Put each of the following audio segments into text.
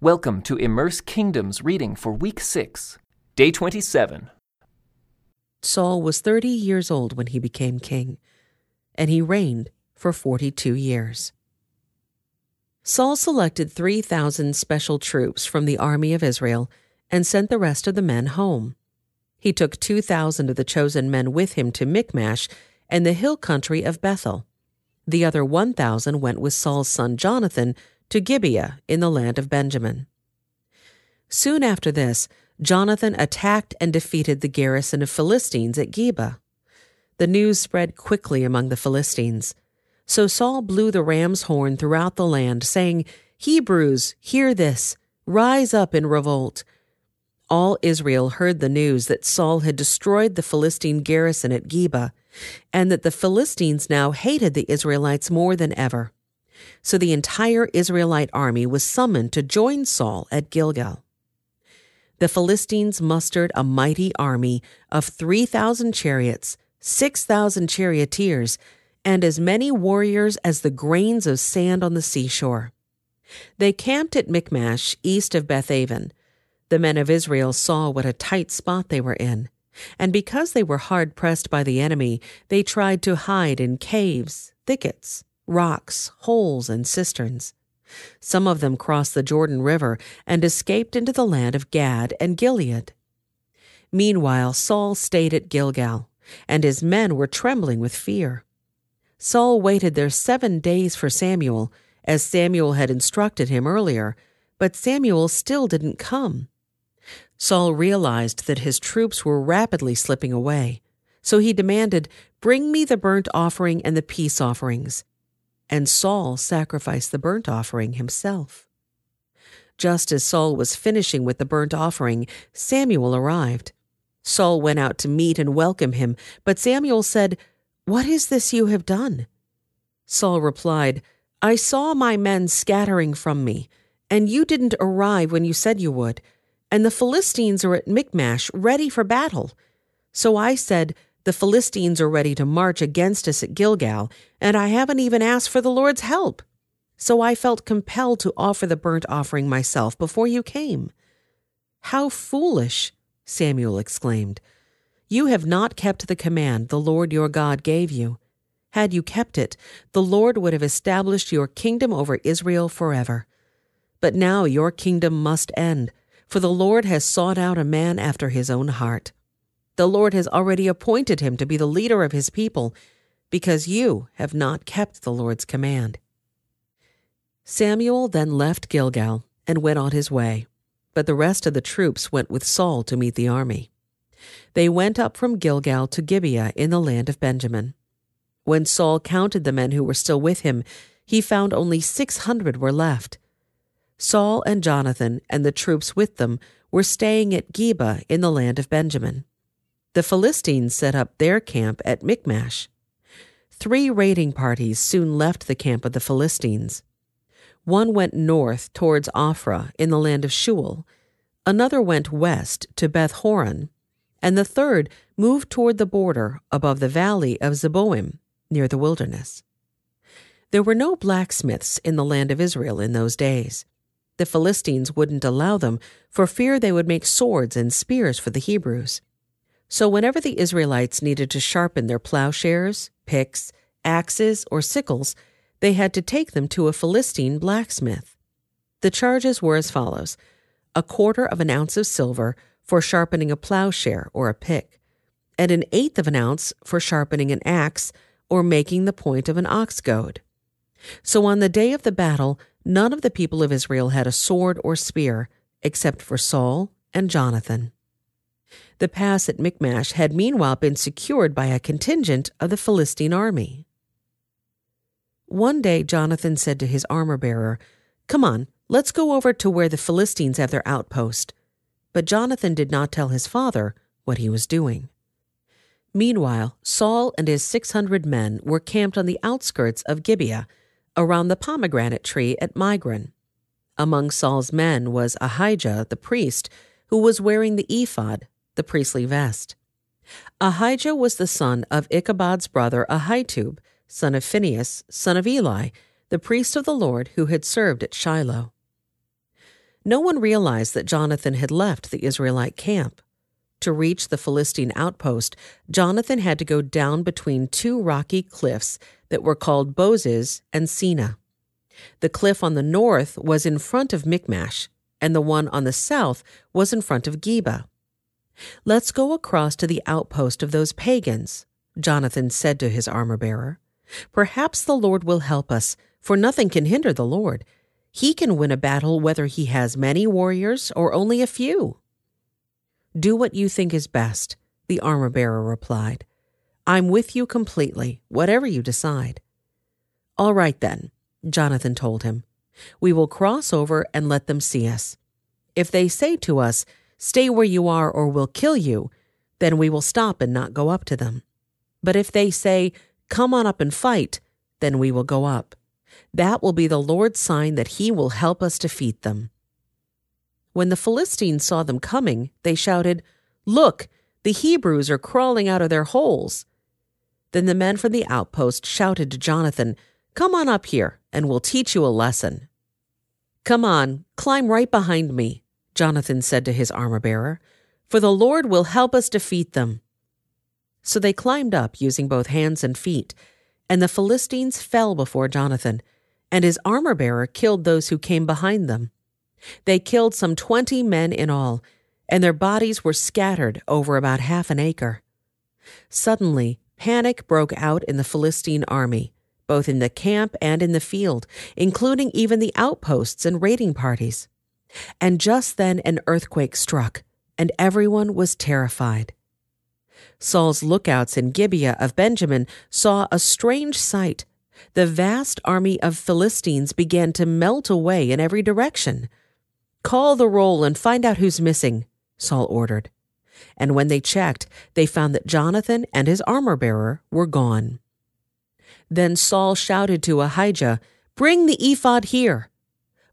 Welcome to Immerse Kingdoms reading for week 6, day 27. Saul was 30 years old when he became king, and he reigned for 42 years. Saul selected 3,000 special troops from the army of Israel and sent the rest of the men home. He took 2,000 of the chosen men with him to Michmash and the hill country of Bethel. The other 1,000 went with Saul's son Jonathan to Gibeah in the land of Benjamin. Soon after this, Jonathan attacked and defeated the garrison of Philistines at Geba. The news spread quickly among the Philistines. So Saul blew the ram's horn throughout the land, saying, Hebrews, hear this, rise up in revolt. All Israel heard the news that Saul had destroyed the Philistine garrison at Geba, and that the Philistines now hated the Israelites more than ever. So the entire Israelite army was summoned to join Saul at Gilgal. The Philistines mustered a mighty army of 3,000 chariots, 6,000 charioteers, and as many warriors as the grains of sand on the seashore. They camped at Michmash, east of Bethaven. The men of Israel saw what a tight spot they were in, and because they were hard pressed by the enemy, they tried to hide in caves, thickets, rocks, holes, and cisterns. Some of them crossed the Jordan River and escaped into the land of Gad and Gilead. Meanwhile, Saul stayed at Gilgal, and his men were trembling with fear. Saul waited there seven days for Samuel, as Samuel had instructed him earlier, but Samuel still didn't come. Saul realized that his troops were rapidly slipping away, so he demanded, Bring me the burnt offering and the peace offerings and Saul sacrificed the burnt offering himself. Just as Saul was finishing with the burnt offering, Samuel arrived. Saul went out to meet and welcome him, but Samuel said, What is this you have done? Saul replied, I saw my men scattering from me, and you didn't arrive when you said you would, and the Philistines are at Michmash ready for battle. So I said, the Philistines are ready to march against us at Gilgal, and I haven't even asked for the Lord's help. So I felt compelled to offer the burnt offering myself before you came. How foolish! Samuel exclaimed. You have not kept the command the Lord your God gave you. Had you kept it, the Lord would have established your kingdom over Israel forever. But now your kingdom must end, for the Lord has sought out a man after his own heart the Lord has already appointed him to be the leader of his people, because you have not kept the Lord's command. Samuel then left Gilgal and went on his way, but the rest of the troops went with Saul to meet the army. They went up from Gilgal to Gibeah in the land of Benjamin. When Saul counted the men who were still with him, he found only six hundred were left. Saul and Jonathan and the troops with them were staying at Geba in the land of Benjamin the Philistines set up their camp at Michmash. Three raiding parties soon left the camp of the Philistines. One went north towards Ophrah in the land of Shual, another went west to Beth Horon, and the third moved toward the border above the valley of Zeboim near the wilderness. There were no blacksmiths in the land of Israel in those days. The Philistines wouldn't allow them for fear they would make swords and spears for the Hebrews. So, whenever the Israelites needed to sharpen their plowshares, picks, axes, or sickles, they had to take them to a Philistine blacksmith. The charges were as follows a quarter of an ounce of silver for sharpening a plowshare or a pick, and an eighth of an ounce for sharpening an axe or making the point of an ox goad. So on the day of the battle, none of the people of Israel had a sword or spear, except for Saul and Jonathan. The pass at Michmash had meanwhile been secured by a contingent of the Philistine army. One day Jonathan said to his armor bearer, Come on, let's go over to where the Philistines have their outpost. But Jonathan did not tell his father what he was doing. Meanwhile, Saul and his six hundred men were camped on the outskirts of Gibeah, around the pomegranate tree at Migron. Among Saul's men was Ahijah the priest, who was wearing the ephod, the priestly vest. Ahijah was the son of Ichabod's brother Ahitub, son of Phinehas, son of Eli, the priest of the Lord who had served at Shiloh. No one realized that Jonathan had left the Israelite camp. To reach the Philistine outpost, Jonathan had to go down between two rocky cliffs that were called Bozes and Seneh. The cliff on the north was in front of Michmash, and the one on the south was in front of Geba. Let's go across to the outpost of those pagans, Jonathan said to his armor bearer. Perhaps the Lord will help us, for nothing can hinder the Lord. He can win a battle whether he has many warriors or only a few. Do what you think is best, the armor bearer replied. I'm with you completely, whatever you decide. All right then, Jonathan told him. We will cross over and let them see us. If they say to us, Stay where you are or we'll kill you, then we will stop and not go up to them. But if they say, Come on up and fight, then we will go up. That will be the Lord's sign that he will help us defeat them. When the Philistines saw them coming, they shouted, Look, the Hebrews are crawling out of their holes. Then the men from the outpost shouted to Jonathan, Come on up here, and we'll teach you a lesson. Come on, climb right behind me, Jonathan said to his armor bearer, for the Lord will help us defeat them. So they climbed up using both hands and feet, and the Philistines fell before Jonathan, and his armor bearer killed those who came behind them. They killed some twenty men in all, and their bodies were scattered over about half an acre. Suddenly, panic broke out in the Philistine army, both in the camp and in the field, including even the outposts and raiding parties. And just then an earthquake struck, and everyone was terrified. Saul's lookouts in Gibeah of Benjamin saw a strange sight. The vast army of Philistines began to melt away in every direction. Call the roll and find out who's missing, Saul ordered. And when they checked, they found that Jonathan and his armor bearer were gone. Then Saul shouted to Ahijah, Bring the ephod here.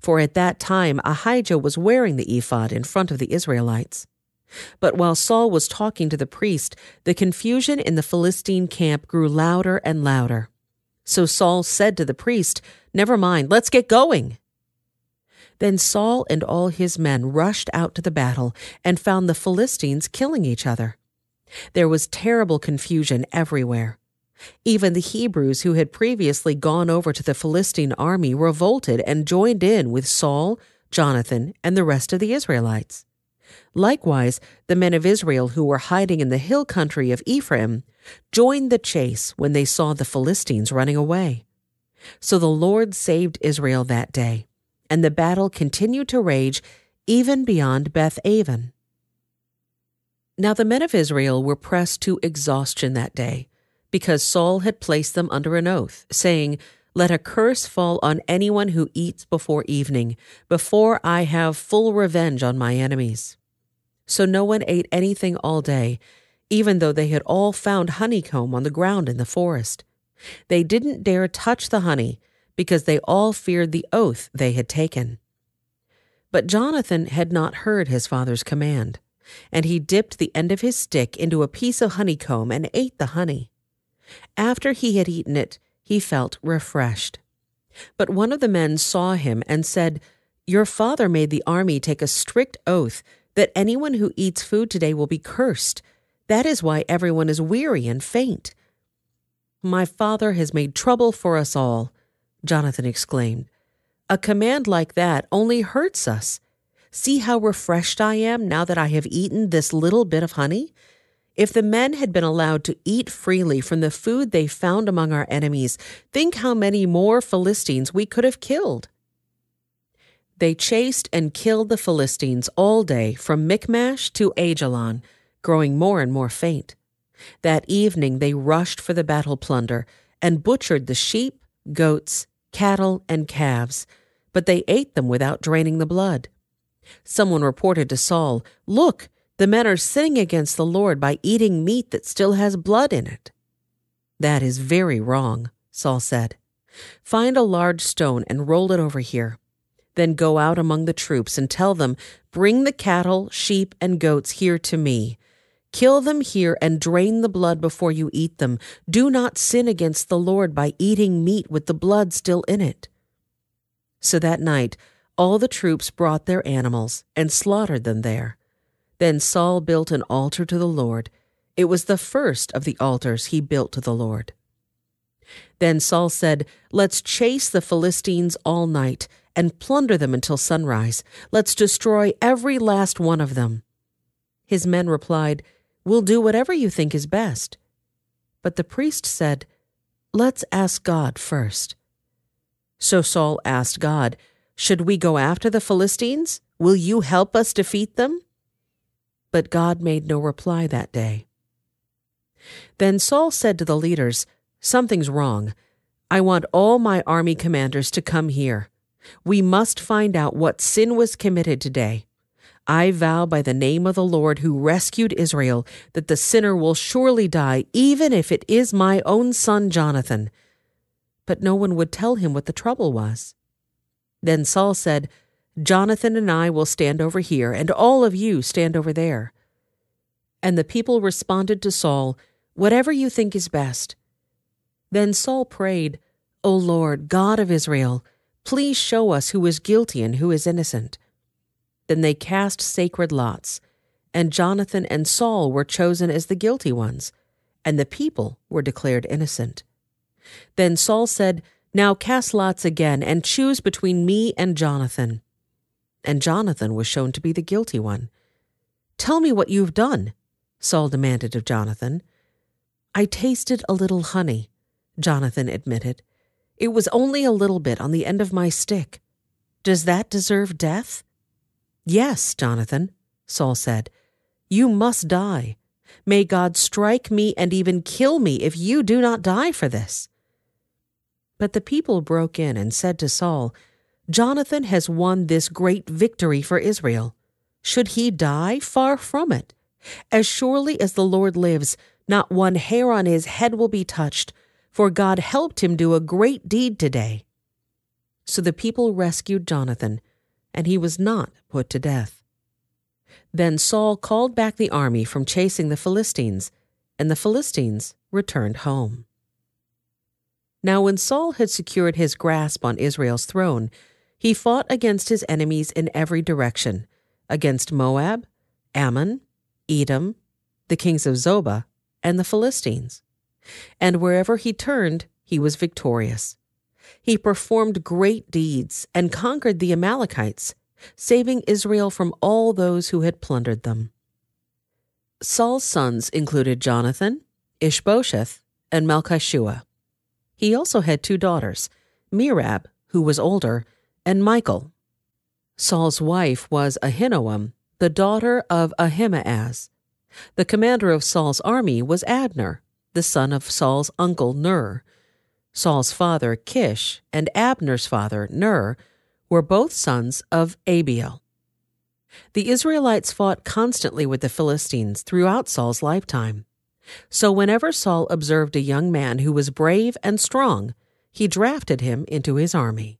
For at that time Ahijah was wearing the ephod in front of the Israelites. But while Saul was talking to the priest, the confusion in the Philistine camp grew louder and louder. So Saul said to the priest, Never mind, let's get going. Then Saul and all his men rushed out to the battle and found the Philistines killing each other. There was terrible confusion everywhere. Even the Hebrews who had previously gone over to the Philistine army revolted and joined in with Saul, Jonathan, and the rest of the Israelites. Likewise, the men of Israel who were hiding in the hill country of Ephraim joined the chase when they saw the Philistines running away. So the Lord saved Israel that day, and the battle continued to rage even beyond Beth Aven. Now the men of Israel were pressed to exhaustion that day, because Saul had placed them under an oath, saying, Let a curse fall on anyone who eats before evening, before I have full revenge on my enemies. So no one ate anything all day, even though they had all found honeycomb on the ground in the forest. They didn't dare touch the honey because they all feared the oath they had taken. But Jonathan had not heard his father's command, and he dipped the end of his stick into a piece of honeycomb and ate the honey. After he had eaten it, he felt refreshed. But one of the men saw him and said, Your father made the army take a strict oath that anyone who eats food today will be cursed. That is why everyone is weary and faint. My father has made trouble for us all, Jonathan exclaimed. A command like that only hurts us. See how refreshed I am now that I have eaten this little bit of honey? If the men had been allowed to eat freely from the food they found among our enemies, think how many more Philistines we could have killed. They chased and killed the Philistines all day from Michmash to Aijalon, growing more and more faint. That evening they rushed for the battle plunder and butchered the sheep, goats, cattle, and calves, but they ate them without draining the blood. Someone reported to Saul, Look, the men are sinning against the Lord by eating meat that still has blood in it. That is very wrong, Saul said. Find a large stone and roll it over here. Then go out among the troops and tell them, Bring the cattle, sheep, and goats here to me. Kill them here and drain the blood before you eat them. Do not sin against the Lord by eating meat with the blood still in it. So that night, all the troops brought their animals and slaughtered them there. Then Saul built an altar to the Lord. It was the first of the altars he built to the Lord. Then Saul said, Let's chase the Philistines all night and plunder them until sunrise. Let's destroy every last one of them. His men replied, We'll do whatever you think is best. But the priest said, Let's ask God first. So Saul asked God, Should we go after the Philistines? Will you help us defeat them? But God made no reply that day. Then Saul said to the leaders, Something's wrong. I want all my army commanders to come here. We must find out what sin was committed today. I vow by the name of the Lord who rescued Israel that the sinner will surely die, even if it is my own son Jonathan. But no one would tell him what the trouble was. Then Saul said, Jonathan and I will stand over here, and all of you stand over there. And the people responded to Saul, Whatever you think is best. Then Saul prayed, O Lord, God of Israel, please show us who is guilty and who is innocent. Then they cast sacred lots, and Jonathan and Saul were chosen as the guilty ones, and the people were declared innocent. Then Saul said, Now cast lots again, and choose between me and Jonathan. And Jonathan was shown to be the guilty one. Tell me what you've done, Saul demanded of Jonathan. I tasted a little honey, Jonathan admitted. It was only a little bit on the end of my stick. Does that deserve death? Yes, Jonathan, Saul said. You must die. May God strike me and even kill me if you do not die for this. But the people broke in and said to Saul, Jonathan has won this great victory for Israel. Should he die? Far from it. As surely as the Lord lives, not one hair on his head will be touched, for God helped him do a great deed today. So the people rescued Jonathan and he was not put to death. Then Saul called back the army from chasing the Philistines, and the Philistines returned home. Now, when Saul had secured his grasp on Israel's throne, he fought against his enemies in every direction against Moab, Ammon, Edom, the kings of Zobah, and the Philistines. And wherever he turned, he was victorious. He performed great deeds and conquered the Amalekites, saving Israel from all those who had plundered them. Saul's sons included Jonathan, Ishbosheth, and Malchishua. He also had two daughters, Merab, who was older, and Michal. Saul's wife was Ahinoam, the daughter of Ahimaaz. The commander of Saul's army was Abner, the son of Saul's uncle Ner, Saul's father, Kish, and Abner's father, Ner, were both sons of Abiel. The Israelites fought constantly with the Philistines throughout Saul's lifetime. So whenever Saul observed a young man who was brave and strong, he drafted him into his army.